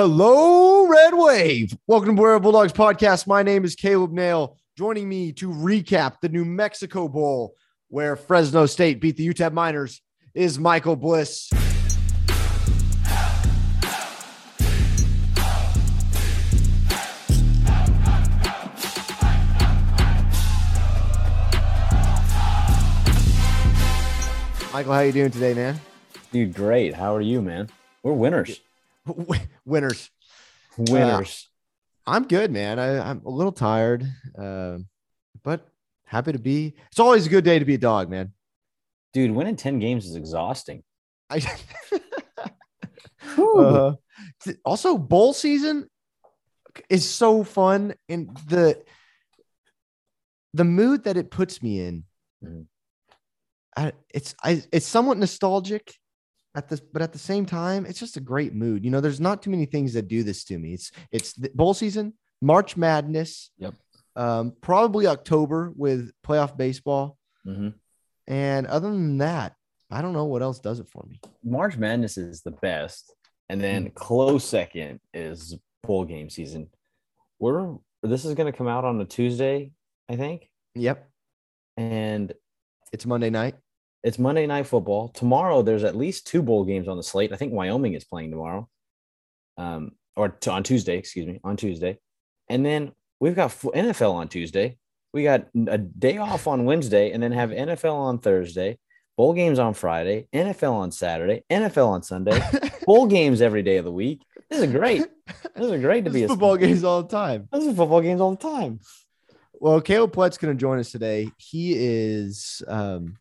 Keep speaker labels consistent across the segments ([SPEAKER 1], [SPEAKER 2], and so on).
[SPEAKER 1] Hello, Red Wave. Welcome to Where Bulldogs podcast. My name is Caleb Nail. Joining me to recap the New Mexico Bowl, where Fresno State beat the UTEP Miners, is Michael Bliss. Michael, how are you doing today, man?
[SPEAKER 2] Dude, great. How are you, man? We're winners.
[SPEAKER 1] Winners.
[SPEAKER 2] Winners.
[SPEAKER 1] I'm good, man. I, I'm a little tired, uh, but happy to be. It's always a good day to be a dog, man.
[SPEAKER 2] Dude, winning 10 games is exhausting.
[SPEAKER 1] I uh, also bowl season is so fun and the the mood that it puts me in.
[SPEAKER 2] Mhm.
[SPEAKER 1] I, it's I, it's somewhat nostalgic at this, but at the same time, it's just a great mood. You know, there's not too many things that do this to me. It's it's the bowl season, March Madness,
[SPEAKER 2] Yep.
[SPEAKER 1] um, probably October with playoff baseball,
[SPEAKER 2] Mhm.
[SPEAKER 1] and other than that, I don't know what else does it for me.
[SPEAKER 2] March Madness is the best. And then close second is bowl game season. We're this is gonna come out on a Tuesday, I think.
[SPEAKER 1] Yep,
[SPEAKER 2] And
[SPEAKER 1] it's Monday night.
[SPEAKER 2] It's Monday night football. Tomorrow there's at least two bowl games on the slate. I think Wyoming is playing tomorrow. Um, or t- on Tuesday, excuse me, on Tuesday. And then we've got NFL on Tuesday. We got a day off on Wednesday and then have NFL on Thursday, bowl games on Friday, NFL on Saturday, NFL on Sunday, bowl games every day of the week. This is great. This is great to be
[SPEAKER 1] There's
[SPEAKER 2] a
[SPEAKER 1] football games all the time.
[SPEAKER 2] This is football games all the time.
[SPEAKER 1] Well, Caleb Plett's going to join us today. He is um,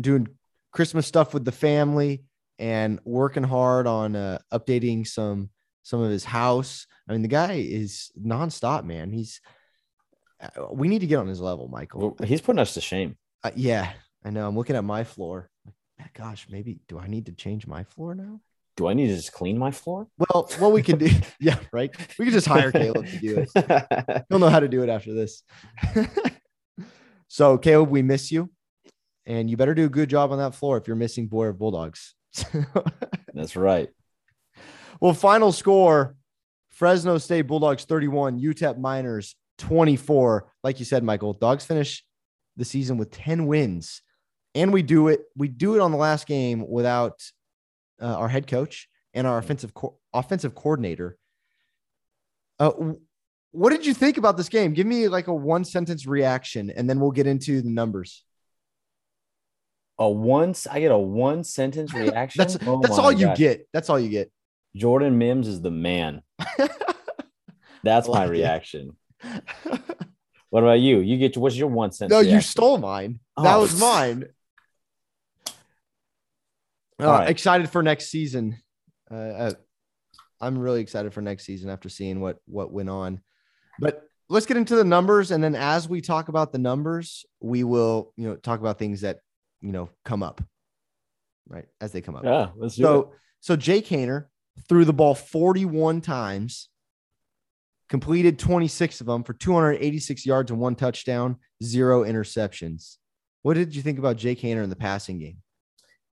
[SPEAKER 1] doing Christmas stuff with the family and working hard on uh, updating some some of his house. I mean, the guy is nonstop, man. He's uh, we need to get on his level, Michael.
[SPEAKER 2] Well, He's putting us to shame.
[SPEAKER 1] Uh, yeah, I know. I'm looking at my floor. Gosh, maybe do I need to change my floor now?
[SPEAKER 2] Do I need to just clean my floor?
[SPEAKER 1] Well, what we can do, yeah, right. We can just hire Caleb to do it. He'll know how to do it after this. so, Caleb, we miss you, and you better do a good job on that floor if you're missing Boy of Bulldogs.
[SPEAKER 2] That's right.
[SPEAKER 1] well, final score: Fresno State Bulldogs 31, UTEP Miners 24. Like you said, Michael, dogs finish the season with 10 wins, and we do it. We do it on the last game without uh, our head coach and our offensive co- offensive coordinator. Uh, what did you think about this game? Give me like a one sentence reaction, and then we'll get into the numbers.
[SPEAKER 2] A once I get a one sentence reaction.
[SPEAKER 1] That's
[SPEAKER 2] Oh
[SPEAKER 1] that's all you get. That's all you get.
[SPEAKER 2] Jordan Mims is the man. That's
[SPEAKER 1] I
[SPEAKER 2] my
[SPEAKER 1] like
[SPEAKER 2] reaction. What about you? You get what's your one sentence?
[SPEAKER 1] no, you stole mine. That
[SPEAKER 2] Oh.
[SPEAKER 1] was mine. Uh,
[SPEAKER 2] right.
[SPEAKER 1] Excited for next season. Uh, uh, I'm really excited for next season after seeing what what went on. But let's get into the numbers, and then as we talk about the numbers, we will you know talk about things that you know come up, right as they come up.
[SPEAKER 2] Yeah, let's do it.
[SPEAKER 1] So so Jake Haener threw the ball 41 times, completed 26 of them for 286 yards and one touchdown, zero interceptions. What did you think about Jake Haener in the passing game?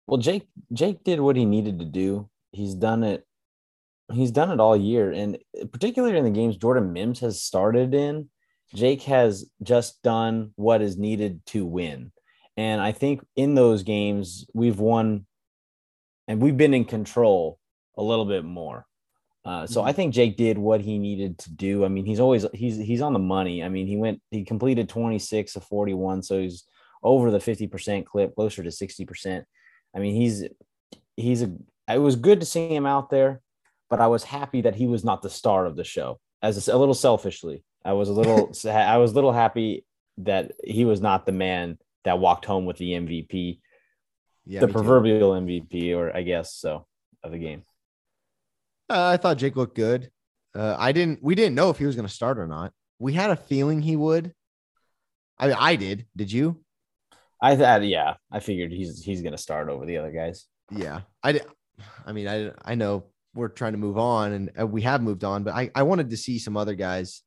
[SPEAKER 2] Well, Jake Jake did what he needed to do. He's done it. He's done it all year, and particularly in the games Jordan Mims has started in, Jake has just done what is needed to win. And I think in those games we've won, and we've been in control a little bit more. Uh, so I think Jake did what he needed to do. I mean, he's always he's he's on the money. I mean, he went he completed 26 of 41, so he's over the 50% clip, closer to 60%. I mean, he's he's a. It was good to see him out there, but I was happy that he was not the star of the show. As a, a little selfishly, I was a little I was a little happy that he was not the man that walked home with the MVP,
[SPEAKER 1] Yeah,
[SPEAKER 2] the
[SPEAKER 1] me too.
[SPEAKER 2] proverbial MVP, or I guess so, of the game.
[SPEAKER 1] Uh, I thought Jake looked good. Uh, I didn't. We didn't know if he was going to start or not. We had a feeling he would. I mean, I did. Did you?
[SPEAKER 2] I thought, yeah, I figured he's he's gonna start over the other guys.
[SPEAKER 1] Yeah, I. di- I mean, I. I know we're trying to move on, and we have moved on, but I. I wanted to see some other guys,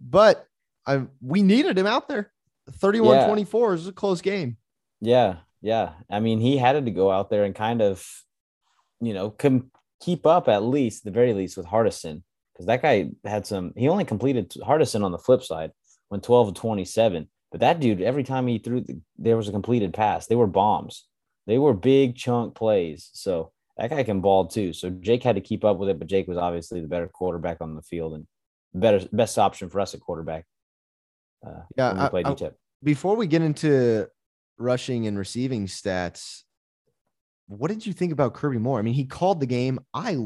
[SPEAKER 1] but I. We needed him out there. 31-24 is a close game.
[SPEAKER 2] Yeah, yeah. I mean, he had to go out there and kind of, you know, com- keep up at least, the very least, with Hardison because that guy had some. He only completed Hardison on the flip side went 12 to 27. But that dude, every time he threw, the, there was a completed pass. They were bombs. They were big chunk plays. So that guy can ball too. So Jake had to keep up with it, but Jake was obviously the better quarterback on the field and better best option for us at quarterback.
[SPEAKER 1] Uh, yeah,
[SPEAKER 2] we played
[SPEAKER 1] I, I, before we get into rushing and receiving stats, what did you think about Kirby Moore? I mean, he called the game. I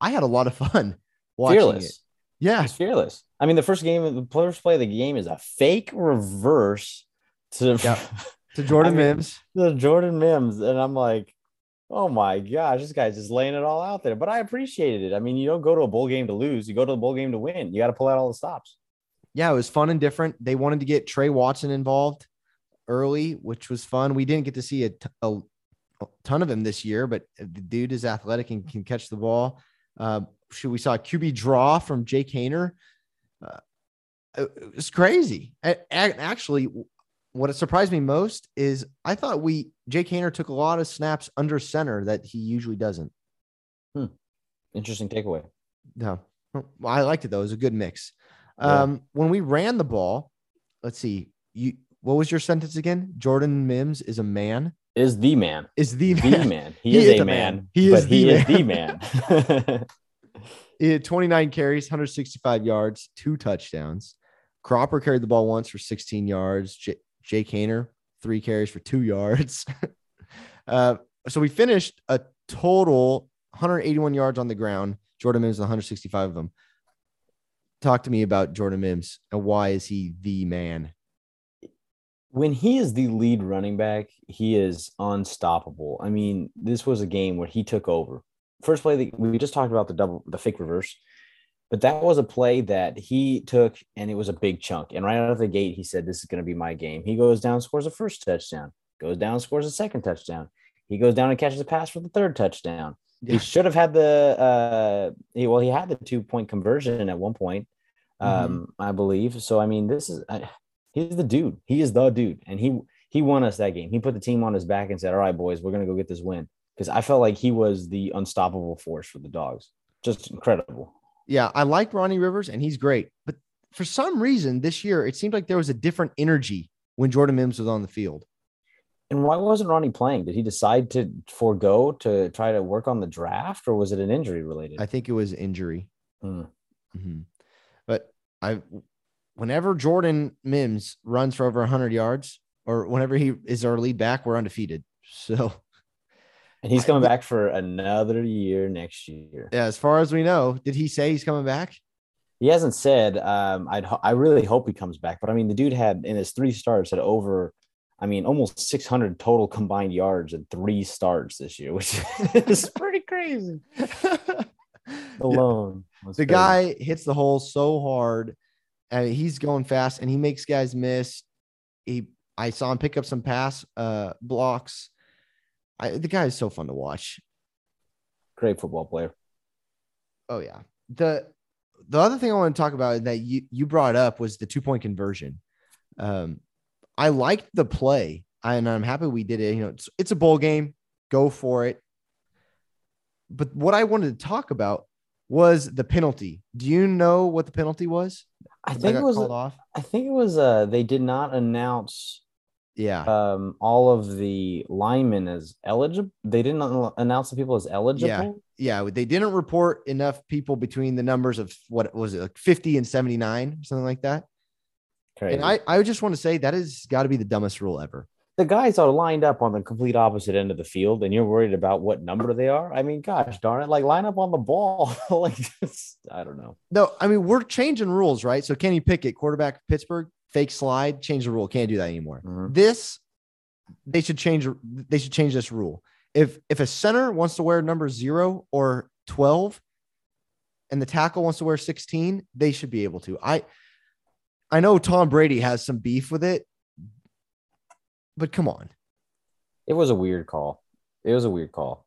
[SPEAKER 1] I had a lot of fun watching Fearless. it. Yeah,
[SPEAKER 2] he's fearless. I mean, the first game, the first play of the game is a fake reverse to
[SPEAKER 1] yeah. to Jordan I mean, Mims.
[SPEAKER 2] To Jordan Mims, and I'm like, oh my gosh, this guy's just laying it all out there. But I appreciated it. I mean, you don't go to a bowl game to lose; you go to the bowl game to win. You got to pull out all the stops.
[SPEAKER 1] Yeah, it was fun and different. They wanted to get Trey Watson involved early, which was fun. We didn't get to see a, t- a ton of him this year, but the dude is athletic and can catch the ball. Uh, we saw a QB draw from Jake Haener. Uh, it was crazy. Actually, what surprised me most is I thought we Jake Haener took a lot of snaps under center that he usually doesn't.
[SPEAKER 2] Hmm. Interesting takeaway.
[SPEAKER 1] No, well, I liked it though. It was a good mix. Yeah. Um, when we ran the ball, let's see. You what was your sentence again? Jordan Mims is a man.
[SPEAKER 2] Is the man.
[SPEAKER 1] Is the man.
[SPEAKER 2] The man. He, he is, is, a man. man. He is the he man. is the man.
[SPEAKER 1] He had 29 carries, 165 yards, two touchdowns. Cropper carried the ball once for 16 yards. J- Jake Haener, three carries for two yards. uh, so we finished a total 181 yards on the ground. Jordan Mims, 165 of them. Talk to me about Jordan Mims and why is he the man?
[SPEAKER 2] When he is the lead running back, he is unstoppable. I mean, this was a game where he took over. First play we just talked about the double the fake reverse but that was a play that he took and it was a big chunk. And right out of the gate he said this is going to be my game. He goes down scores a first touchdown goes down scores a second touchdown. He goes down and catches a pass for the third touchdown yeah. he should have had the uh he, well he had the two point conversion at one point um mm-hmm. i believe so i mean this is uh, he's the dude he is the dude and he he won us that game he put the team on his back and said all right boys we're to go get this win because I felt like he was the unstoppable force for the dogs. Just incredible.
[SPEAKER 1] Yeah, I like Ronnie Rivers and he's great. But for some reason this year, it seemed like there was a different energy when Jordan Mims was on the field.
[SPEAKER 2] And why wasn't Ronnie playing? Did he decide to forego to try to work on the draft or was it an injury related?
[SPEAKER 1] I think it was injury. Mm. Mm-hmm. But I, whenever Jordan Mims runs for over 100 yards or whenever he is our lead back, we're undefeated. So
[SPEAKER 2] and he's coming back for another year next year.
[SPEAKER 1] Yeah, as far as we know, did he say he's coming back?
[SPEAKER 2] He hasn't said. Um, I'd I really hope he comes back, but I mean, the dude had in his three starts had over, I mean, almost 600 total combined yards in three starts this year, which is pretty crazy. Alone,
[SPEAKER 1] the crazy. guy hits the hole so hard, and he's going fast, and he makes guys miss. He, I saw him pick up some pass uh, blocks I, the guy is so fun to watch.
[SPEAKER 2] Great football player.
[SPEAKER 1] Oh yeah. The the other thing I want to talk about that you you brought up was the two point conversion. Um, I liked the play, and I'm happy we did it. You know, it's, it's a bowl game. Go for it. But what I wanted to talk about was the penalty. Do you know what the penalty was?
[SPEAKER 2] I think it was. I think it was. Uh, they did not announce
[SPEAKER 1] yeah
[SPEAKER 2] um all of the linemen as eligible they didn't announce the people as eligible
[SPEAKER 1] yeah yeah they didn't report enough people between the numbers of what was it like 50 and 79 something like that Crazy. and i i just want to say that has got to be the dumbest rule ever
[SPEAKER 2] the guys are lined up on the complete opposite end of the field and you're worried about what number they are i mean gosh darn it like line up on the ball like i don't know
[SPEAKER 1] no i mean we're changing rules right so kenny pickett quarterback pittsburgh fake slide, change the rule. Can't do that anymore. Mm-hmm. This they should change. They should change this rule. If if a center wants to wear number zero or twelve, and the tackle wants to wear sixteen, they should be able to. I I know Tom Brady has some beef with it, but come on.
[SPEAKER 2] It was a weird call. It was a weird call.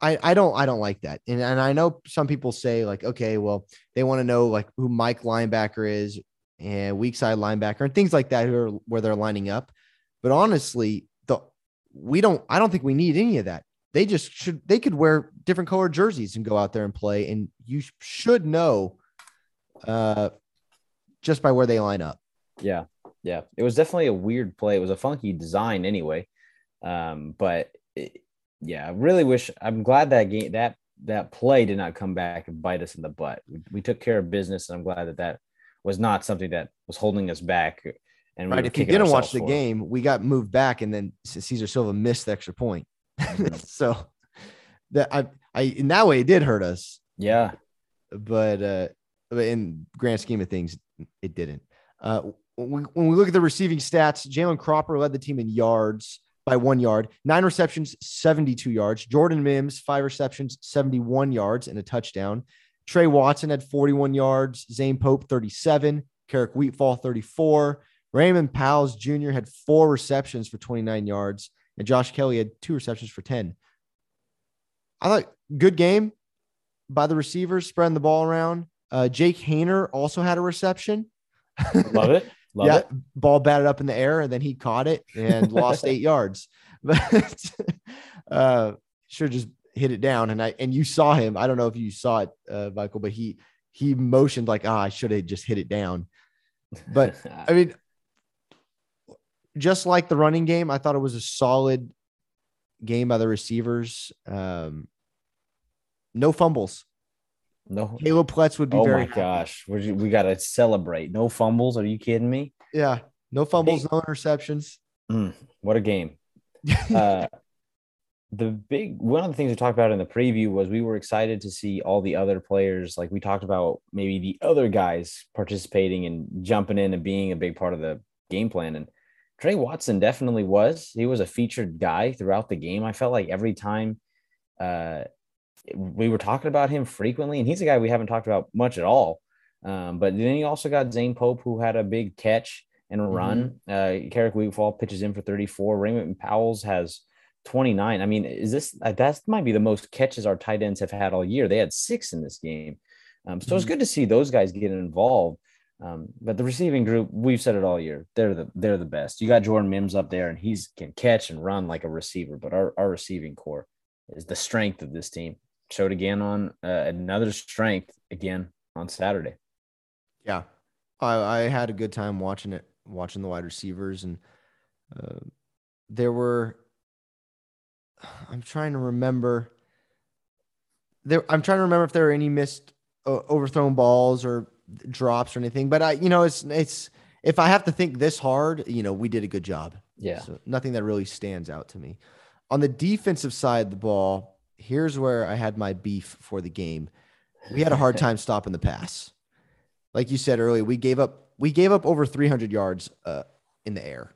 [SPEAKER 1] I, I don't I don't like that. And and I know some people say like, okay, well, they want to know like who Mike linebacker is and weak side linebacker and things like that who are, where they're lining up. But honestly, the we don't I don't think we need any of that. they just should they could wear different colored jerseys and go out there and play, and you should know uh, just by where they line up.
[SPEAKER 2] Yeah, yeah, it was definitely a weird play. It was a funky design anyway, um, but it, yeah, I really wish. I'm glad that game that that play did not come back and bite us in the butt. We, we took care of business, and I'm glad that that was not something that was holding us back. And we
[SPEAKER 1] right, if you didn't watch the game, we got moved back, and then Cesar Silva missed the extra point. Mm-hmm. so that I, I in that way it did hurt us.
[SPEAKER 2] Yeah,
[SPEAKER 1] but uh, but in grand scheme of things, it didn't. Uh, when we look at the receiving stats, Jalen Cropper led the team in yards by one yard, nine receptions, 72 yards. Jordan Mims, five receptions, 71 yards, and a touchdown. Trey Watson had 41 yards. Zane Pope, 37. Keric Wheatfall, 34. Raymond Pauwels Jr. had four receptions for 29 yards, and Josh Kelly had two receptions for 10. I thought good game by the receivers, spreading the ball around. Uh, Jake Haener also had a reception.
[SPEAKER 2] Love it. Love yeah, it.
[SPEAKER 1] ball batted up in the air, and then he caught it and lost eight yards. But uh, sure, just hit it down. And I and you saw him. I don't know if you saw it, uh, Michael, but he he motioned like, ah, I should have just hit it down. But I mean, just like the running game, I thought it was a solid game by the receivers. Um, no fumbles.
[SPEAKER 2] No,
[SPEAKER 1] Caleb Pletz would be
[SPEAKER 2] oh
[SPEAKER 1] very.
[SPEAKER 2] my gosh, we we got to celebrate. No fumbles. Are you kidding me?
[SPEAKER 1] Yeah, no fumbles, no interceptions.
[SPEAKER 2] Mm, what a game. uh, the big one of the things we talked about in the preview was we were excited to see all the other players like we talked about maybe the other guys participating and jumping in and being a big part of the game plan and Trey Watson definitely was he was a featured guy throughout the game I felt like every time uh, we were talking about him frequently and he's a guy we haven't talked about much at all um, but then you also got Zane Pope who had a big catch and a run mm-hmm. uh Keric Wheatfall pitches in for 34 Raymond Pauwels has 29. I mean, is this uh, that might be the most catches our tight ends have had all year? They had six in this game. Um, so mm-hmm. it's good to see those guys get involved. Um, but the receiving group, we've said it all year. They're the they're the best. You got Jordan Mims up there, and he's can catch and run like a receiver. But our, our receiving core is the strength of this team. Showed again on uh, another strength again on Saturday.
[SPEAKER 1] Yeah, I, I had a good time watching it, watching the wide receivers, and uh, there were I'm trying to remember. There, I'm trying to remember if there were any missed uh, overthrown balls or drops or anything. But I, you know, it's it's if I have to think this hard, you know, we did a good job.
[SPEAKER 2] Yeah.
[SPEAKER 1] So nothing that really stands out to me. On the defensive side of the ball, here's where I had my beef for the game. We had a hard time stopping the pass. Like you said earlier, we gave up we gave up over 300 yards uh, in the air.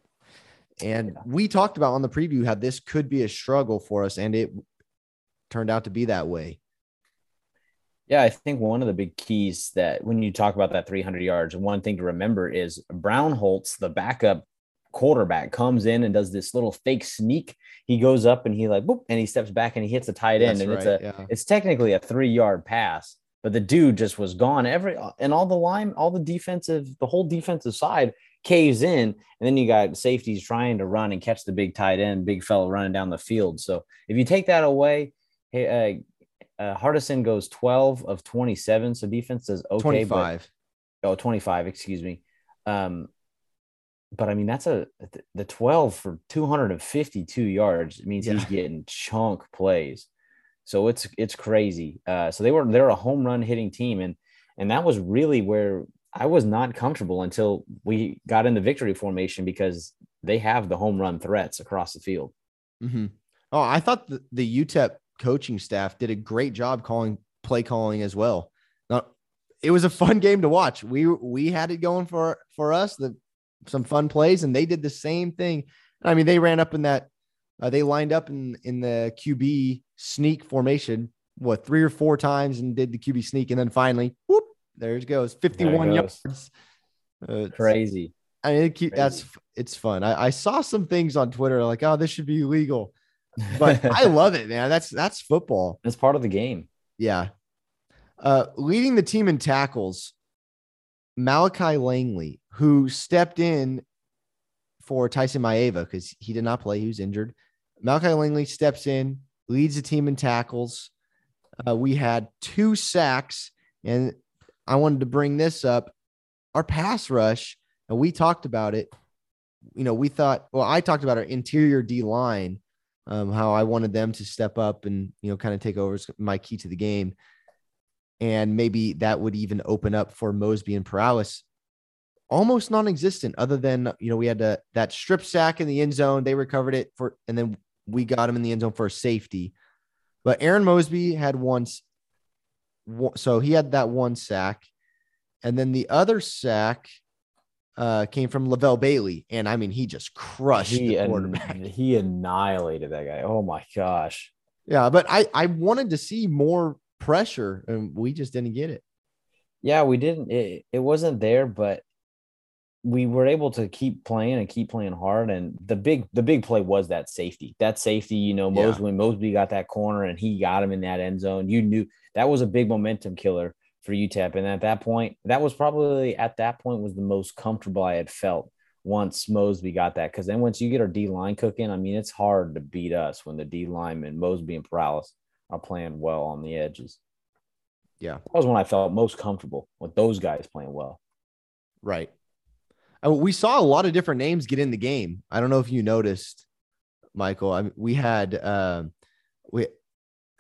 [SPEAKER 1] And yeah. we talked about on the preview how this could be a struggle for us, and it turned out to be that way.
[SPEAKER 2] Yeah, I think one of the big keys that when you talk about that 300 yards, one thing to remember is Brownholtz, the backup quarterback, comes in and does this little fake sneak. He goes up and he like boop, and he steps back and he hits a tight end, That's and right, it's a yeah. it's technically a three yard pass, but the dude just was gone. Every and all the line, all the defensive, the whole defensive side caves in, and then you got safeties trying to run and catch the big tight end, big fellow running down the field. So if you take that away, hey, uh, uh, Hardison goes 12 of 27. So defense is okay.
[SPEAKER 1] 25.
[SPEAKER 2] But, oh, 25, excuse me. Um, but I mean, that's a the 12 for 252 yards. It means yeah. he's getting chunk plays. So it's it's crazy. Uh, so they were they're a home run hitting team, and and that was really where I was not comfortable until we got in the victory formation because they have the home run threats across the field.
[SPEAKER 1] Mm-hmm. Oh, I thought the, the UTEP coaching staff did a great job calling play calling as well. Now, it was a fun game to watch. We we had it going for for us. The some fun plays, and they did the same thing. I mean, they ran up in that. Uh, they lined up in in the QB sneak formation, what three or four times, and did the QB sneak, and then finally, whoop, there it goes. 51 it goes. yards.
[SPEAKER 2] Uh, Crazy.
[SPEAKER 1] I mean, it that's it's fun. I, I saw some things on Twitter like, oh, this should be illegal, but I love it, man. That's that's football.
[SPEAKER 2] It's part of the game.
[SPEAKER 1] Yeah. Uh, leading the team in tackles, Malachi Langley, who stepped in for Tyson Maeva because he did not play, he was injured. Malachi Langley steps in leads the team in tackles. Uh, we had two sacks, and I wanted to bring this up. Our pass rush, and we talked about it. You know, we thought, well, I talked about our interior D line, um, how I wanted them to step up and, you know, kind of take over my key to the game. And maybe that would even open up for Mosby and Perales. Almost non existent, other than, you know, we had to, that strip sack in the end zone. They recovered it for, and then we got him in the end zone for a safety. But Arron Mosby had once, so he had that one sack. And then the other sack uh, came from Levelle Bailey. And I mean, he just crushed
[SPEAKER 2] he,
[SPEAKER 1] the quarterback.
[SPEAKER 2] an- he annihilated that guy. Oh my gosh.
[SPEAKER 1] Yeah, but I, I wanted to see more pressure and we just didn't get it.
[SPEAKER 2] Yeah, we didn't. It, it wasn't there, but we were able to keep playing and keep playing hard. And the big the big play was that safety. That safety, you know,
[SPEAKER 1] Yeah.
[SPEAKER 2] Mosby when Mosby got that corner and he got him in that end zone. You knew that was a big momentum killer for UTEP. And at that point, that was probably at that point was the most comfortable I had felt once Mosby got that. Because then once you get our D line cooking, I mean, it's hard to beat us when the D linemen Mosby and Perales are playing well on the edges.
[SPEAKER 1] Yeah,
[SPEAKER 2] That was when I felt most comfortable with those guys playing well.
[SPEAKER 1] right. Uh, we saw a lot of different names get in the game. I don't know if you noticed, Michael. I mean, we had um, we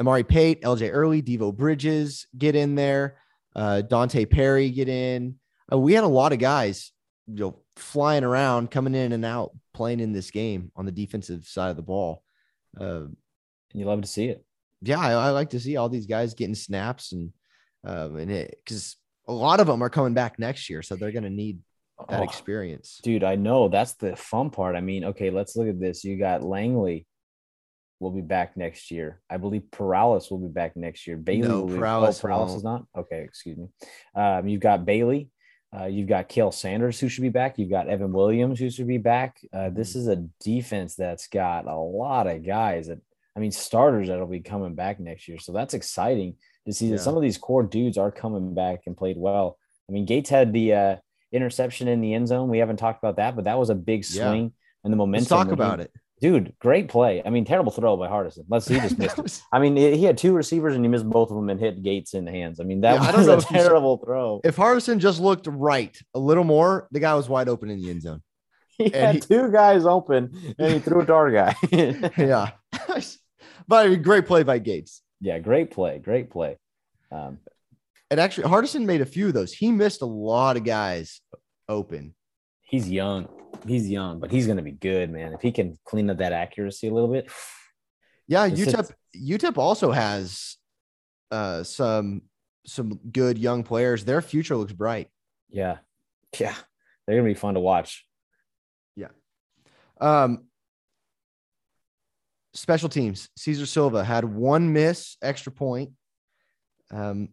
[SPEAKER 1] Amari Pate, LJ Early, Devo Bridges get in there, uh, Dante Perry get in. Uh, we had a lot of guys, you know, flying around, coming in and out, playing in this game on the defensive side of the ball. Uh,
[SPEAKER 2] And you love to see it.
[SPEAKER 1] yeah, I, I like to see all these guys getting snaps and um, and it because a lot of them are coming back next year, so they're going to need that
[SPEAKER 2] Oh,
[SPEAKER 1] experience.
[SPEAKER 2] dude, I know that's the fun part. I mean, okay, let's look at this. You got Langley will be back next year. I believe Perales will be back next year. Bailey
[SPEAKER 1] No, Perales
[SPEAKER 2] oh,
[SPEAKER 1] Perales
[SPEAKER 2] is not. Okay, excuse me. Um, you've got Bailey. Uh, you've got Cale Sanders who should be back. You've got Evan Williams who should be back. Uh, this
[SPEAKER 1] Mm-hmm.
[SPEAKER 2] is a defense that's got a lot of guys that I mean starters that'll be coming back next year. So that's exciting to see that some of these core dudes are coming back and played well. I mean, Gates had the uh, interception in the end zone. We haven't talked about that, but that was a big
[SPEAKER 1] Yeah.
[SPEAKER 2] swing and the momentum.
[SPEAKER 1] Let's talk
[SPEAKER 2] when he-
[SPEAKER 1] about it.
[SPEAKER 2] dude. Great play. I mean, terrible throw by Hardison. Let's he just missed
[SPEAKER 1] was-
[SPEAKER 2] I mean, he had two receivers and he missed both of them and hit Gates in the hands. I mean, that
[SPEAKER 1] Yeah,
[SPEAKER 2] was a
[SPEAKER 1] you
[SPEAKER 2] terrible throw.
[SPEAKER 1] if Hardison just looked right a little more, the guy was wide open in the end zone.
[SPEAKER 2] He had
[SPEAKER 1] he-
[SPEAKER 2] two guys open and he threw it to our guy.
[SPEAKER 1] yeah, but I mean, great play by Gates.
[SPEAKER 2] yeah, great play. Great play. Um,
[SPEAKER 1] And actually, Hardison made a few of those. He missed a lot of guys open.
[SPEAKER 2] he's young. He's young, but he's going to be good, man. If he can clean up that accuracy a little bit.
[SPEAKER 1] Yeah, UTEP UTEP also has uh, some some good young players. Their future looks bright.
[SPEAKER 2] Yeah. Yeah. They're going to be fun to watch. Yeah.
[SPEAKER 1] Um, special teams. Cesar Silva had one miss, extra point. Um,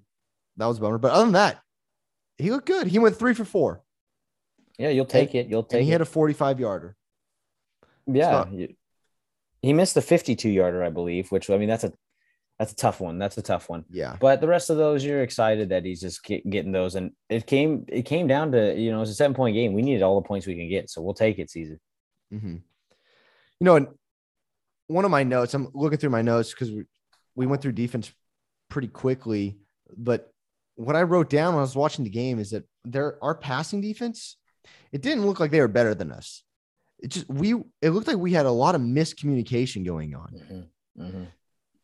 [SPEAKER 1] that was a bummer. But other than that, he looked good. He went three for four,
[SPEAKER 2] Yeah, you'll take it. You'll
[SPEAKER 1] and
[SPEAKER 2] take
[SPEAKER 1] he
[SPEAKER 2] it.
[SPEAKER 1] had a 45 yarder.
[SPEAKER 2] Yeah.
[SPEAKER 1] not-
[SPEAKER 2] he missed the 52 yarder, I believe, which I mean that's a that's a tough one. That's a tough one.
[SPEAKER 1] Yeah.
[SPEAKER 2] But the rest of those, you're excited that he's just get, getting those. And it came it came down to, you know, it's a seven point game. We needed all the points we can get. So we'll take it, Cesar.
[SPEAKER 1] hmm You know, and one of my notes, I'm looking through my notes because we, we went through defense pretty quickly. But what I wrote down when I was watching the game is that there our passing defense, it didn't look like they were better than us. It just we it looked like we had a lot of miscommunication going on.
[SPEAKER 2] Mm-hmm.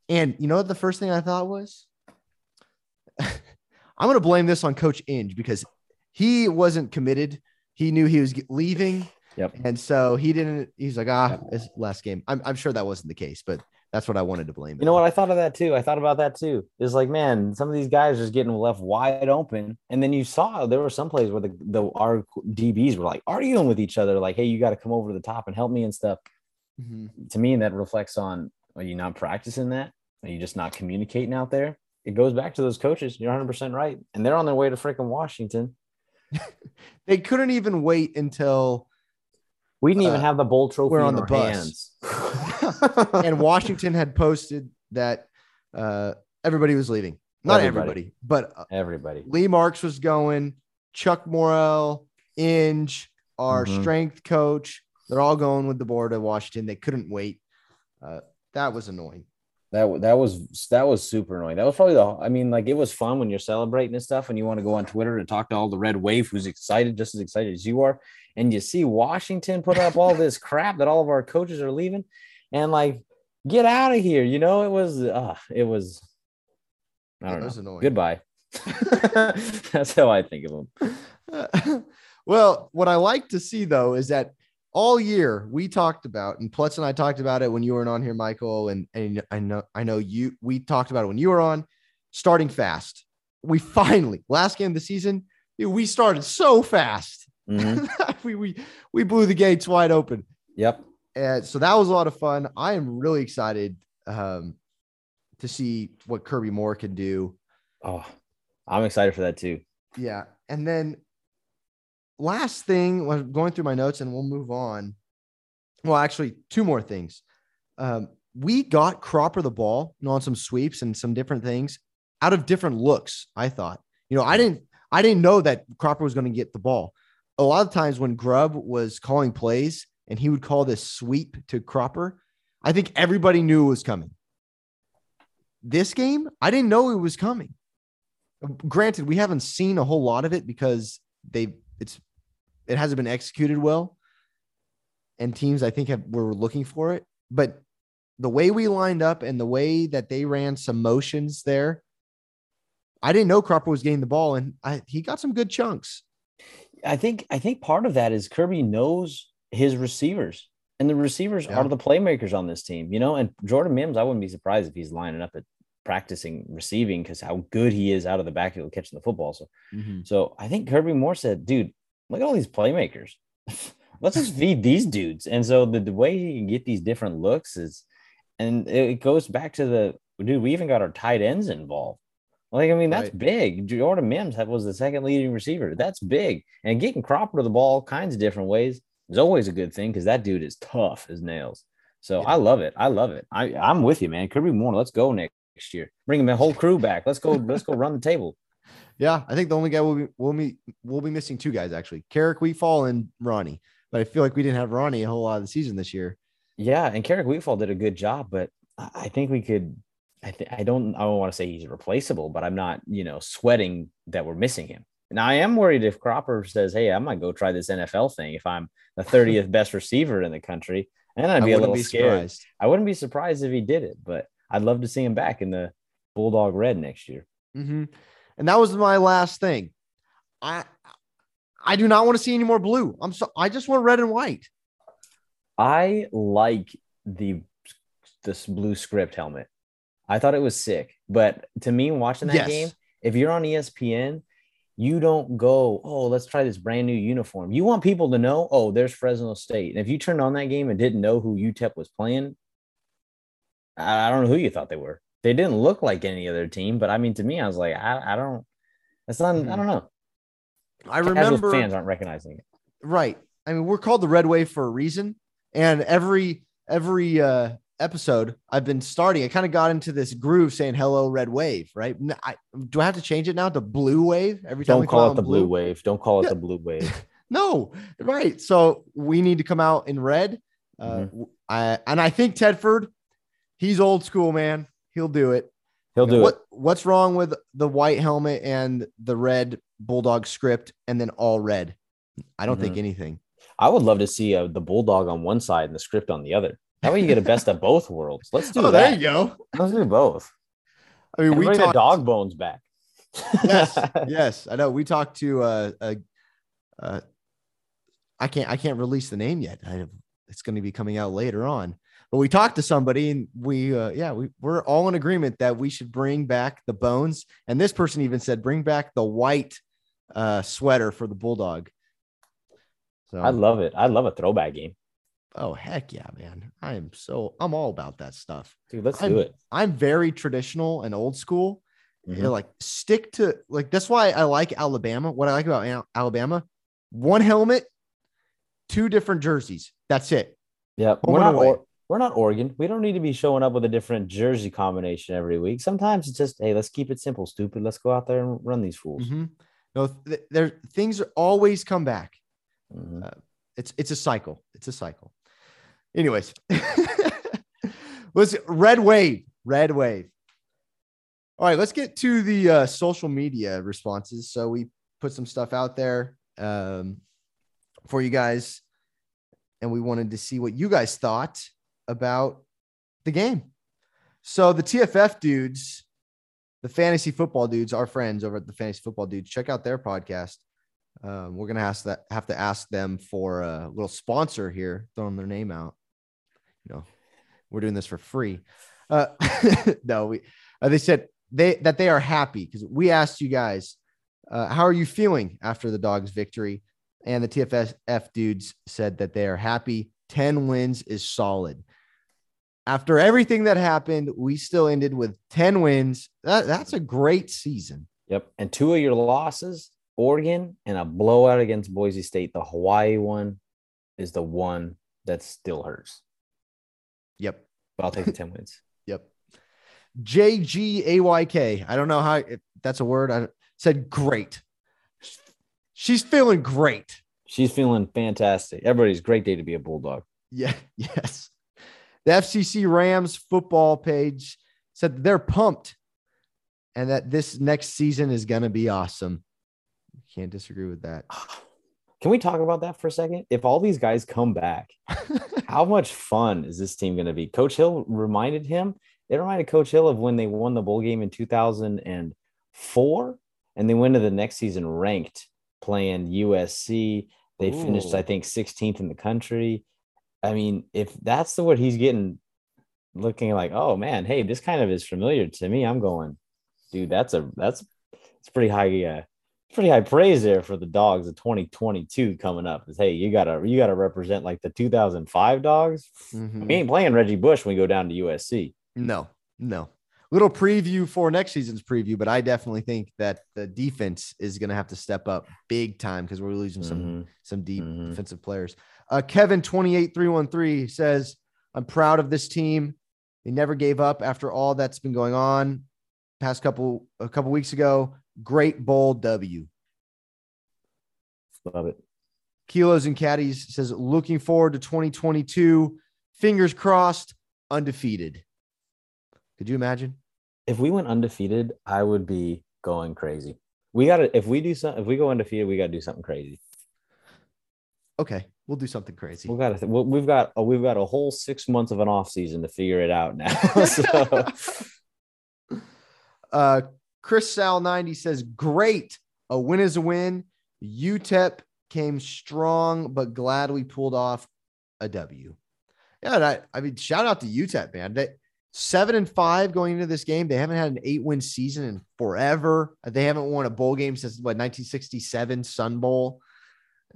[SPEAKER 1] And you know what the first thing I thought was? I'm gonna blame this on Coach Inge because he wasn't committed. He knew he was leaving.
[SPEAKER 2] Yep.
[SPEAKER 1] And so he didn't, he's like, ah, it's last game. I'm, I'm sure that wasn't the case, but that's what I wanted to blame.
[SPEAKER 2] You know
[SPEAKER 1] on.
[SPEAKER 2] what? I thought of that too. I thought about that too. It's like, man, some of these guys are just getting left wide open. And then you saw there were some plays where the, the our DBs were like arguing with each other, like, hey, you got to come over to the top and help me and stuff.
[SPEAKER 1] Mhm.
[SPEAKER 2] To me, that reflects on are you not practicing that? Are you just not communicating out there? It goes back to those coaches. You're 100 percent right, and they're on their way to freaking Washington.
[SPEAKER 1] They couldn't even wait until,
[SPEAKER 2] We didn't even
[SPEAKER 1] Uh,
[SPEAKER 2] have the bowl trophy
[SPEAKER 1] we're on
[SPEAKER 2] in
[SPEAKER 1] the
[SPEAKER 2] our
[SPEAKER 1] bus. and Washington had posted that uh, everybody was leaving. Not
[SPEAKER 2] Everybody.
[SPEAKER 1] everybody, but uh,
[SPEAKER 2] everybody.
[SPEAKER 1] Lee Marks was going, Chuck Morrell, Inge, our
[SPEAKER 2] Mhm.
[SPEAKER 1] strength coach. They're all going with the board of Washington. They couldn't wait. Uh, that was annoying.
[SPEAKER 2] That that was that was super annoying. That was probably the. I mean, like it was fun when you're celebrating and stuff, and you want to go on Twitter and talk to all the red wave who's excited, just as excited as you are, and you see Washington put up all this crap that all of our coaches are leaving, and like get out of here. You know, it was uh it was. I don't know. Annoying. Goodbye. That's how I think of
[SPEAKER 1] them. well, what I like to see though is that all year we talked about, and Plutz and I talked about it when you weren't on here, Michael, and and I know I know you. We talked about it when you were on. Starting fast, we finally last game of the season. We started so fast. Mm-hmm. we, we we blew the gates wide open.
[SPEAKER 2] Yep.
[SPEAKER 1] And so that was a lot of fun. I am really excited um, to see what Kirby Moore can do.
[SPEAKER 2] Oh, I'm excited for that too.
[SPEAKER 1] Yeah. And then last thing, was going through my notes and we'll move on. Well, actually, two more things. Um, we got Cropper the ball you know, on some sweeps and some different things out of different looks. I thought, you know, I didn't, I didn't know that Cropper was going to get the ball. A lot of times when Grubb was calling plays and he would call this sweep to Cropper, I think everybody knew it was coming. This game, I didn't know it was coming. Granted, we haven't seen a whole lot of it because they it's it hasn't been executed well. And teams, I think, have were looking for it. But the way we lined up and the way that they ran some motions there, I didn't know Cropper was getting the ball, and I, he got some good chunks.
[SPEAKER 2] I think I think part of that is Kirby knows his receivers, and the receivers yeah. are the playmakers on this team. You know, and Jordan Mims, I wouldn't be surprised if he's lining up at practicing receiving because how good he is out of the backfield catching the football. So, mm-hmm. so I think Kirby Moore said, "Dude, look at all these playmakers. Let's just feed these dudes. And so the, the way you can get these different looks is, and it goes back to the dude, we even got our tight ends involved. Like, I mean, that's right. big. Jordan Mims was the second leading receiver. That's big. And getting Cropper to the ball all kinds of different ways is always a good thing because that dude is tough as nails. So yeah. I love it. I love it. I, I'm with you, man. Kirby Moore, let's go next year. Bring him the whole crew back. Let's go. let's go run the table.
[SPEAKER 1] Yeah, I think the only guy we'll be we'll be we'll be missing two guys actually, Keric Wheatfall and Ronnie. But I feel like we didn't have Ronnie a whole lot of the season this year.
[SPEAKER 2] Yeah, and Keric Wheatfall did a good job, but I think we could. I think I don't. I don't want to say he's replaceable, but I'm not, you know, sweating that we're missing him. Now I am worried if Cropper says, "Hey, I might go try this NFL thing." If I'm the 30th best receiver in the country, and I'd be a little be scared. Surprised. I wouldn't be surprised if he did it, but I'd love to see him back in the Bulldog Red next year.
[SPEAKER 1] Mm-hmm. And that was my last thing. I I do not want to see any more blue. I'm so I just want red and white.
[SPEAKER 2] I like the this blue script helmet. I thought it was sick, but to me, watching that yes. game, if you're on ESPN, you don't go, oh, let's try this brand new uniform. You want people to know, oh, there's Fresno State. And if you turned on that game and didn't know who UTEP was playing, I don't know who you thought they were they didn't look like any other team, but I mean, to me, I was like, I, I don't, that's not, mm-hmm. I don't know.
[SPEAKER 1] I remember
[SPEAKER 2] fans aren't recognizing it.
[SPEAKER 1] Right. I mean, we're called the Red Wave for a reason. And every, every, uh, episode I've been starting, I kind of got into this groove saying hello red wave, right? I, do I have to change it now to blue wave every
[SPEAKER 2] time? Don't call, call it the blue? blue wave. Don't call it yeah. the blue wave.
[SPEAKER 1] no, right. So we need to come out in red. Uh, mm-hmm. I, and I think Tedford, he's old school, man. He'll do it.
[SPEAKER 2] He'll do
[SPEAKER 1] what,
[SPEAKER 2] it.
[SPEAKER 1] What's wrong with the white helmet and the red bulldog script and then all red? I don't mm-hmm. think anything.
[SPEAKER 2] I would love to see uh, the bulldog on one side and the script on the other. That way you get a best of both worlds. Let's do
[SPEAKER 1] oh,
[SPEAKER 2] that.
[SPEAKER 1] There you go.
[SPEAKER 2] Let's do both.
[SPEAKER 1] I mean,
[SPEAKER 2] and
[SPEAKER 1] we
[SPEAKER 2] bring talked, the dog bones back.
[SPEAKER 1] yes, yes, I know. We talked to uh, uh, uh, I can't I can't release the name yet. I, it's going to be coming out later on but we talked to somebody and we uh, yeah we, we're all in agreement that we should bring back the bones and this person even said bring back the white uh, sweater for the bulldog
[SPEAKER 2] so i love it i love a throwback game
[SPEAKER 1] oh heck yeah man i am so i'm all about that stuff
[SPEAKER 2] dude let's
[SPEAKER 1] I'm,
[SPEAKER 2] do it
[SPEAKER 1] i'm very traditional and old school mm-hmm. you know, like stick to like that's why i like alabama what i like about alabama one helmet two different jerseys that's it
[SPEAKER 2] yeah we're not, or, we're not Oregon. We don't need to be showing up with a different jersey combination every week. Sometimes it's just, hey, let's keep it simple, stupid. Let's go out there and run these fools.
[SPEAKER 1] Mm-hmm. No, th- there things always come back. Mm-hmm. Uh, it's it's a cycle. It's a cycle. Anyways, was Red Wave. Red wave. All right, let's get to the uh, social media responses. So we put some stuff out there um, for you guys, and we wanted to see what you guys thought about the game. So the TFF dudes, the fantasy football dudes, our friends over at the fantasy football dudes, check out their podcast. Um, we're gonna ask that have to ask them for a little sponsor here, throwing their name out. You know, we're doing this for free. Uh, no, we uh, they said they that they are happy because we asked you guys, uh, how are you feeling after the dogs' victory? And the TFF dudes said that they are happy. 10 wins is solid. After everything that happened, we still ended with 10 wins. That, that's a great season.
[SPEAKER 2] Yep. And two of your losses, Oregon and a blowout against Boise State. The Hawaii one is the one that still hurts.
[SPEAKER 1] Yep.
[SPEAKER 2] But I'll take the 10 wins.
[SPEAKER 1] Yep. J G A Y K. I don't know how if that's a word. I said great. She's feeling great.
[SPEAKER 2] She's feeling fantastic. Everybody's great day to be a bulldog.
[SPEAKER 1] Yeah. Yes. The FCC Rams football page said they're pumped and that this next season is going to be awesome. Can't disagree with that.
[SPEAKER 2] Can we talk about that for a second? If all these guys come back, how much fun is this team going to be? Coach Hill reminded him, it reminded Coach Hill of when they won the bowl game in 2004 and they went to the next season ranked playing USC. They Ooh. finished, I think, 16th in the country. I mean, if that's the what he's getting, looking like, oh man, hey, this kind of is familiar to me. I'm going, dude, that's a that's it's pretty high, uh, pretty high praise there for the dogs of 2022 coming up. Is hey, you gotta you gotta represent like the 2005 dogs. Mm-hmm. We ain't playing Reggie Bush when we go down to USC.
[SPEAKER 1] No, no. Little preview for next season's preview, but I definitely think that the defense is going to have to step up big time because we're losing some mm-hmm. some deep mm-hmm. defensive players. Uh, Kevin twenty eight three one three says, "I'm proud of this team. They never gave up after all that's been going on. Past couple a couple weeks ago, great bowl W.
[SPEAKER 2] Love it.
[SPEAKER 1] Kilos and Caddies says, looking forward to 2022. Fingers crossed, undefeated. Could you imagine?
[SPEAKER 2] If we went undefeated, I would be going crazy. We got to, if we do something, if we go undefeated, we got to do something crazy.
[SPEAKER 1] Okay. We'll do something crazy.
[SPEAKER 2] We got to, we've got, a, we've got a whole six months of an off season to figure it out now. so.
[SPEAKER 1] uh, Chris Sal 90 says, great. A win is a win. UTEP came strong, but glad we pulled off a W. Yeah, I, I mean, shout out to UTEP, man. They, seven and five going into this game. They haven't had an eight win season in forever. They haven't won a bowl game since what 1967 Sun Bowl.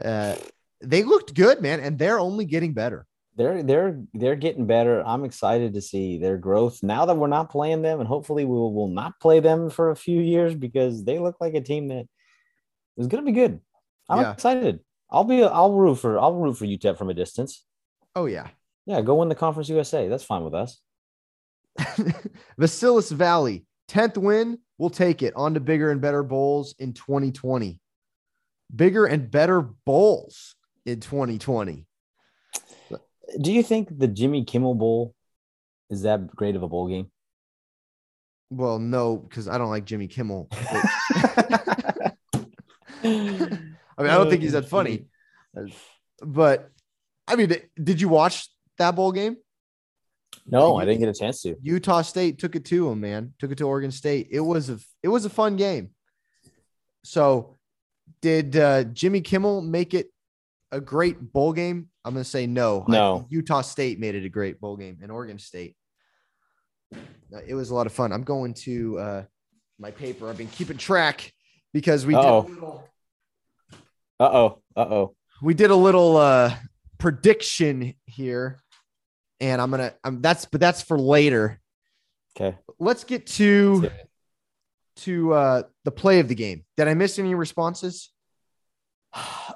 [SPEAKER 1] Uh, they looked good, man, and they're only getting better.
[SPEAKER 2] They're they're they're getting better. I'm excited to see their growth now that we're not playing them, and hopefully we will, will not play them for a few years because they look like a team that is going to be good. I'm yeah. excited. I'll be I'll root for I'll root for UTEP from a distance.
[SPEAKER 1] Oh yeah,
[SPEAKER 2] yeah. Go win the Conference USA. That's fine with us.
[SPEAKER 1] Vasilis Valley, 10th win. We'll take it on to bigger and better bowls in 2020. Bigger and better bowls in 2020.
[SPEAKER 2] Do you think the Jimmy Kimmel Bowl is that great of a bowl game?
[SPEAKER 1] Well, no, because I don't like Jimmy Kimmel. I mean, I don't think he's that funny. But I mean, did you watch that bowl game?
[SPEAKER 2] No, I didn't get a chance to.
[SPEAKER 1] Utah State took it to him, man. Took it to Oregon State. It was a it was a fun game. So, did uh, Jimmy Kimmel make it a great bowl game? I'm going to say no.
[SPEAKER 2] No.
[SPEAKER 1] I, Utah State made it a great bowl game, and Oregon State. Uh, it was a lot of fun. I'm going to uh, my paper. I've been keeping track because we
[SPEAKER 2] Uh-oh. did. Little... Uh oh. Uh oh.
[SPEAKER 1] We did a little uh, prediction here and I'm gonna. I'm that's but that's for later.
[SPEAKER 2] Okay.
[SPEAKER 1] Let's get to to uh the play of the game. Did I miss any responses?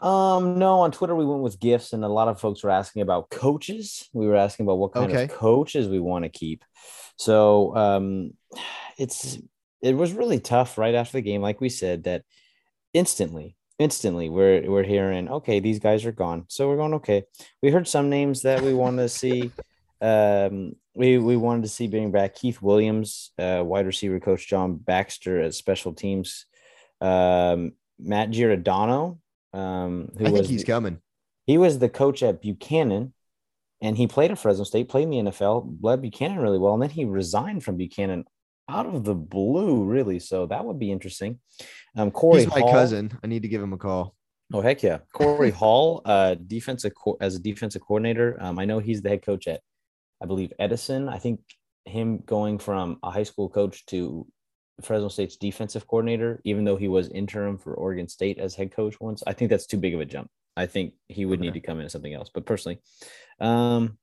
[SPEAKER 2] Um, no, on Twitter we went with gifts, and a lot of folks were asking about coaches. We were asking about what kind okay. of coaches we want to keep. So um it's it was really tough right after the game, like we said, that instantly instantly we're we're hearing okay these guys are gone so we're going okay we heard some names that we want to see Um, we we wanted to see bring back Keith Williams, uh, wide receiver coach John Baxter as special teams. Um, Matt Giordano, um, who
[SPEAKER 1] I think
[SPEAKER 2] was
[SPEAKER 1] he's coming.
[SPEAKER 2] he was the coach at Buchanan, and he played at Fresno State, played in the NFL, led Buchanan really well, and then he resigned from Buchanan out of the blue, really. So that would be interesting. Um, Corey
[SPEAKER 1] He's my
[SPEAKER 2] Hall-
[SPEAKER 1] cousin. I need to give him a call.
[SPEAKER 2] Oh heck yeah, Corey Hall, uh, defensive co- as a defensive coordinator. Um, I know he's the head coach at, I believe Edison. I think him going from a high school coach to Fresno State's defensive coordinator, even though he was interim for Oregon State as head coach once, I think that's too big of a jump. I think he would need to come in as something else. But personally, um,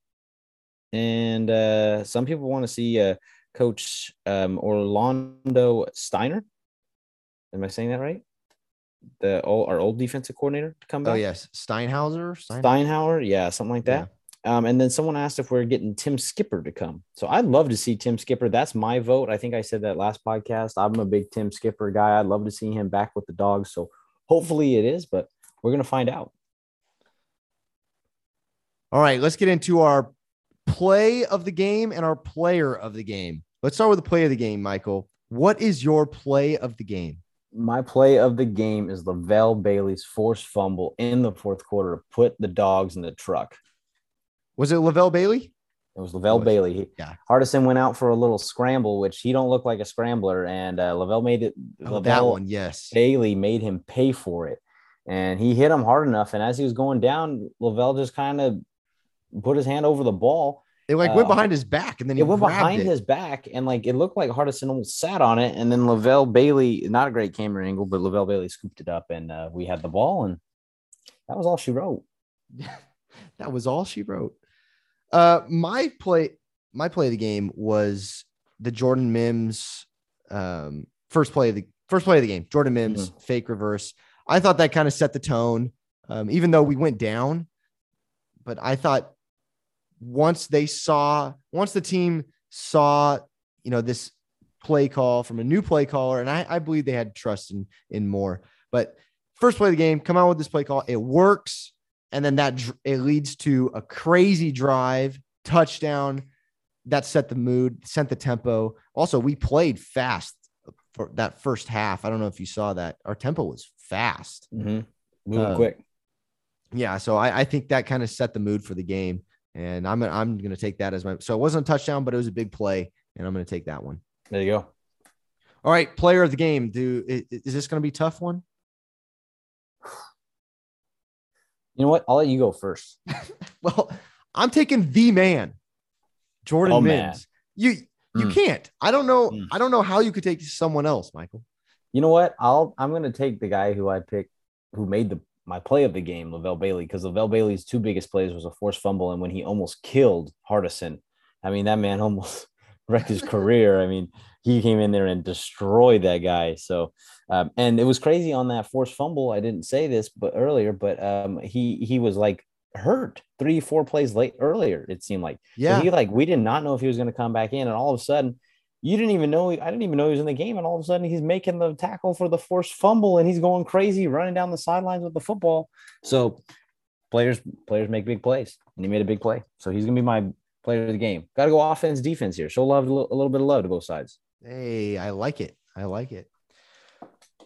[SPEAKER 2] and uh, some people want to see uh, Coach um, Orlando Steiner. Am I saying that right? The old, our old defensive coordinator to come back.
[SPEAKER 1] Oh yes, Steinhauser. Stein-
[SPEAKER 2] Steinauer, yeah, something like that. Um, and then someone asked if we're getting Tim Skipper to come. So I'd love to see Tim Skipper. That's my vote. I think I said that last podcast. I'm a big Tim Skipper guy. I'd love to see him back with the dogs. So hopefully it is, but we're gonna find out.
[SPEAKER 1] All right, let's get into our play of the game and our player of the game. Let's start with the play of the game, Michael. What is your play of the game?
[SPEAKER 2] My play of the game is Levelle Bailey's forced fumble in the fourth quarter to put the dogs in the truck.
[SPEAKER 1] Was it Levelle Bailey?
[SPEAKER 2] It was Levelle
[SPEAKER 1] Was-
[SPEAKER 2] Bailey. He-
[SPEAKER 1] yeah.
[SPEAKER 2] Hardison went out for a little scramble, which he don't look like a scrambler, and uh, Levelle made it.
[SPEAKER 1] Oh, that
[SPEAKER 2] Levelle
[SPEAKER 1] one, yes.
[SPEAKER 2] Bailey made him pay for it, and he hit him hard enough. And as he was going down, Levelle just kind of put his hand over the ball.
[SPEAKER 1] It like went
[SPEAKER 2] uh,
[SPEAKER 1] behind his back and then he
[SPEAKER 2] It went behind
[SPEAKER 1] it.
[SPEAKER 2] his back, and like it looked like Hardison almost sat on it. And then Levelle Bailey, not a great camera angle, but Levelle Bailey scooped it up, and uh, we had the ball, and that was all she wrote.
[SPEAKER 1] that was all she wrote. Uh, my play, my play of the game was the Jordan Mims um, first play of the first play of the game. Jordan Mims fake reverse. I thought that kind of set the tone, um, even though we went down. But I thought once they saw, once the team saw, you know, this play call from a new play caller, and I, I believe they had trust in in more. But first play of the game, come out with this play call, it works and then that it leads to a crazy drive touchdown that set the mood sent the tempo. Also we played fast for that first half. I don't know if you saw that. Our tempo was fast.
[SPEAKER 2] Mm-hmm. Moving
[SPEAKER 1] Um,
[SPEAKER 2] quick.
[SPEAKER 1] yeah so i, I think that kind of set the mood for the game. And i'm, I'm going to take that as my so it wasn't a touchdown but it was a big play and i'm going to take that one.
[SPEAKER 2] There you go.
[SPEAKER 1] all right player of the game. Do i- i- is this going to be a tough one
[SPEAKER 2] You know what? I'll let you go first.
[SPEAKER 1] well i'm taking the man jordan
[SPEAKER 2] Oh,
[SPEAKER 1] mims
[SPEAKER 2] man.
[SPEAKER 1] you you
[SPEAKER 2] Mm.
[SPEAKER 1] can't i don't know
[SPEAKER 2] Mm.
[SPEAKER 1] i don't know how you could take someone else michael
[SPEAKER 2] You know what? I'll I'm gonna take the guy who I picked, who made the my play of the game, Levelle Bailey, because Levelle Bailey's two biggest plays was a forced fumble and when he almost killed Hardison. I mean, that man almost wrecked his career. I mean, he came in there and destroyed that guy. So, um, and it was crazy on that forced fumble. I didn't say this, but earlier, but um, he he was like hurt three, four plays late earlier. It seemed like so
[SPEAKER 1] yeah
[SPEAKER 2] he like we did not know if he was going to come back in, and all of a sudden, you didn't even know. I didn't even know he was in the game, and all of a sudden, he's making the tackle for the forced fumble, and he's going crazy, running down the sidelines with the football. So, players players make big plays, and he made a big play. So he's going to be my player of the game. Got to go offense, defense here. Show love a little, a little bit of love to both sides.
[SPEAKER 1] Hey, I like it. I like it.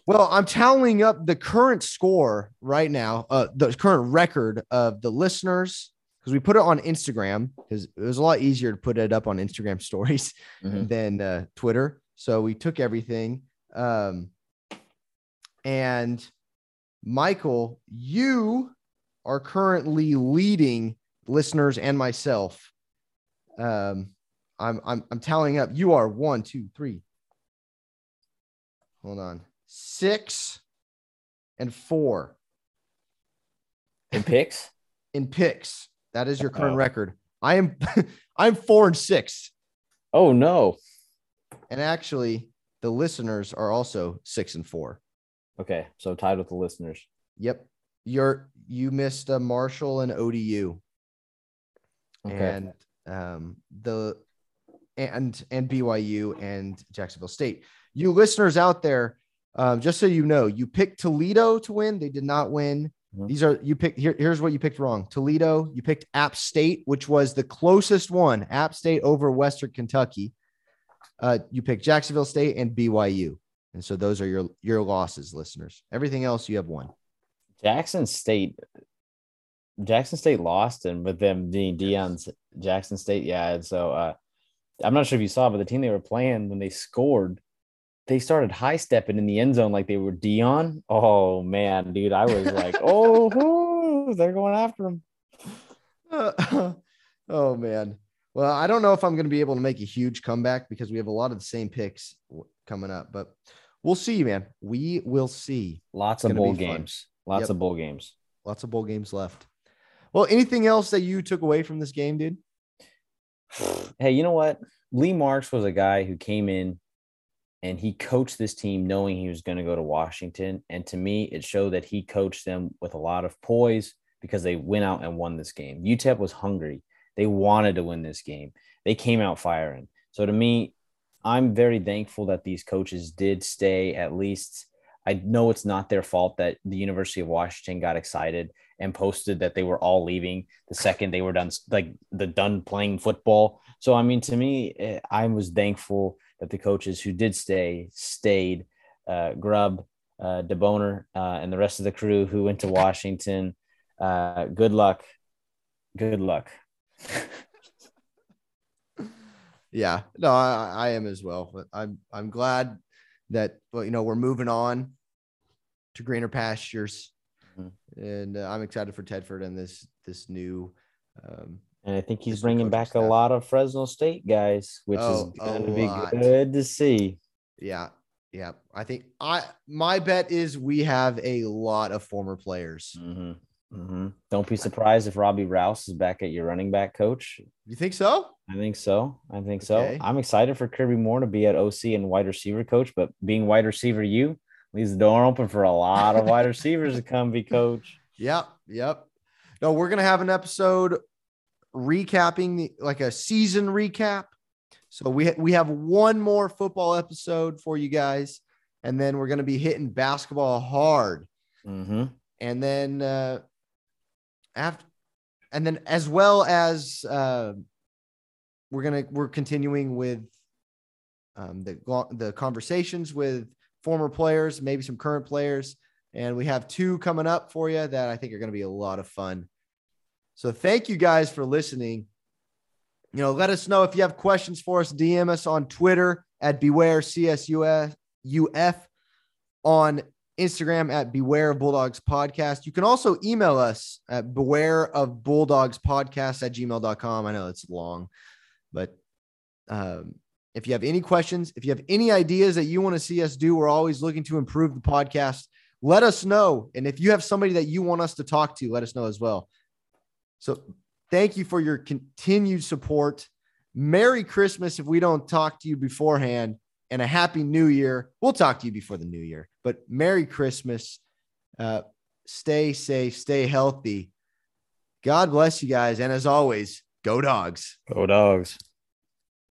[SPEAKER 1] Well, I'm tallying up the current score right now, uh, the current record of the listeners, because we put it on Instagram because it was a lot easier to put it up on Instagram stories
[SPEAKER 2] Mhm.
[SPEAKER 1] than uh, Twitter. So we took everything. Um, and Michael, you are currently leading listeners and myself. Um, I'm I'm I'm tallying up. You are one, two, three. Hold on, six and four
[SPEAKER 2] In picks,
[SPEAKER 1] in picks. That is your current
[SPEAKER 2] Uh-oh.
[SPEAKER 1] record. I am I'm four and six.
[SPEAKER 2] oh no.
[SPEAKER 1] And actually, the listeners are also six and four.
[SPEAKER 2] Okay, so tied with the listeners.
[SPEAKER 1] Yep. You're you missed a Marshall and ODU.
[SPEAKER 2] Okay.
[SPEAKER 1] and um, the and and BYU and Jacksonville State. You listeners out there, um, just so you know, you picked Toledo to win. They did not win.
[SPEAKER 2] Mhm.
[SPEAKER 1] These are you picked here. Here's what you picked wrong. Toledo, you picked App State, which was the closest one. App State over Western Kentucky. Uh, you picked Jacksonville State and BYU. And so those are your your losses, listeners. Everything else you have won.
[SPEAKER 2] Jackson State. Jackson State lost, and with them being Deion's Jackson State, yeah. And so uh, I'm not sure if you saw, but the team they were playing when they scored, they started high stepping in the end zone like they were Deion. Oh man, dude, I was like, oh, whoo, they're going after him.
[SPEAKER 1] oh man. Well, I don't know if I'm going to be able to make a huge comeback because we have a lot of the same picks coming up, but we'll see, man. We will see.
[SPEAKER 2] Lots of bowl
[SPEAKER 1] be fun.
[SPEAKER 2] games. Lots
[SPEAKER 1] Yep.
[SPEAKER 2] of bowl games.
[SPEAKER 1] Lots of bowl games left. Well, anything else that you took away from this game, dude?
[SPEAKER 2] Hey, you know what? Lee Marks was a guy who came in and he coached this team knowing he was going to go to Washington. And to me, it showed that he coached them with a lot of poise because they went out and won this game. UTEP was hungry. They wanted to win this game. They came out firing. So to me, I'm very thankful that these coaches did stay at least. I know it's not their fault that the University of Washington got excited and posted that they were all leaving the second they were done, like the done playing football. So, I mean, to me, eh, I was thankful that the coaches who did stay stayed. Uh, uh, DeBoer, uh, and the rest of the crew who went to Washington. Uh, good luck. Good luck.
[SPEAKER 1] Yeah, no, I, I am as well. But I'm I'm glad that well, you know we're moving on to greener pastures,
[SPEAKER 2] Mhm.
[SPEAKER 1] and uh, I'm excited for Tedford and this this new. Um,
[SPEAKER 2] And I think he's bringing back a lot of Fresno State guys, which
[SPEAKER 1] Oh,
[SPEAKER 2] is going to be
[SPEAKER 1] lot.
[SPEAKER 2] good to see.
[SPEAKER 1] yeah, yeah. I think I my bet is we have a lot of former players.
[SPEAKER 2] hmm hmm Don't be surprised if Robbie Rouse is back at your running back coach.
[SPEAKER 1] You think so?
[SPEAKER 2] I think so. I think so. I'm excited for Kirby Moore to be at OC and wide receiver coach, but being wide receiver, you leaves the door open for a lot of wide receivers to come be coach.
[SPEAKER 1] Yep, yep. No, we're gonna have an episode recapping the like a season recap. So we ha- we have one more football episode for you guys, and then we're gonna be hitting basketball hard,
[SPEAKER 2] hmm
[SPEAKER 1] and then uh, after, and then as well as uh, we're gonna we're continuing with um, the the conversations with former players, maybe some current players, and we have two coming up for you that I think are going to be a lot of fun. So thank you guys for listening. You know, let us know if you have questions for us. DM us on Twitter at Beware CSUF on Instagram at Beware of Bulldogs Podcast. You can also email us at Beware of Bulldogs Podcast at gmail.com. I know it's long, but um, if you have any questions, if you have any ideas that you want to see us do, we're always looking to improve the podcast. Let us know. And if you have somebody that you want us to talk to, let us know as well. So thank you for your continued support. Merry Christmas if we don't talk to you beforehand, and a Happy New Year. We'll talk to you before the New Year, but Merry Christmas. Uh, stay safe, stay healthy. God bless you guys. And as always, go dogs.
[SPEAKER 2] Go dogs.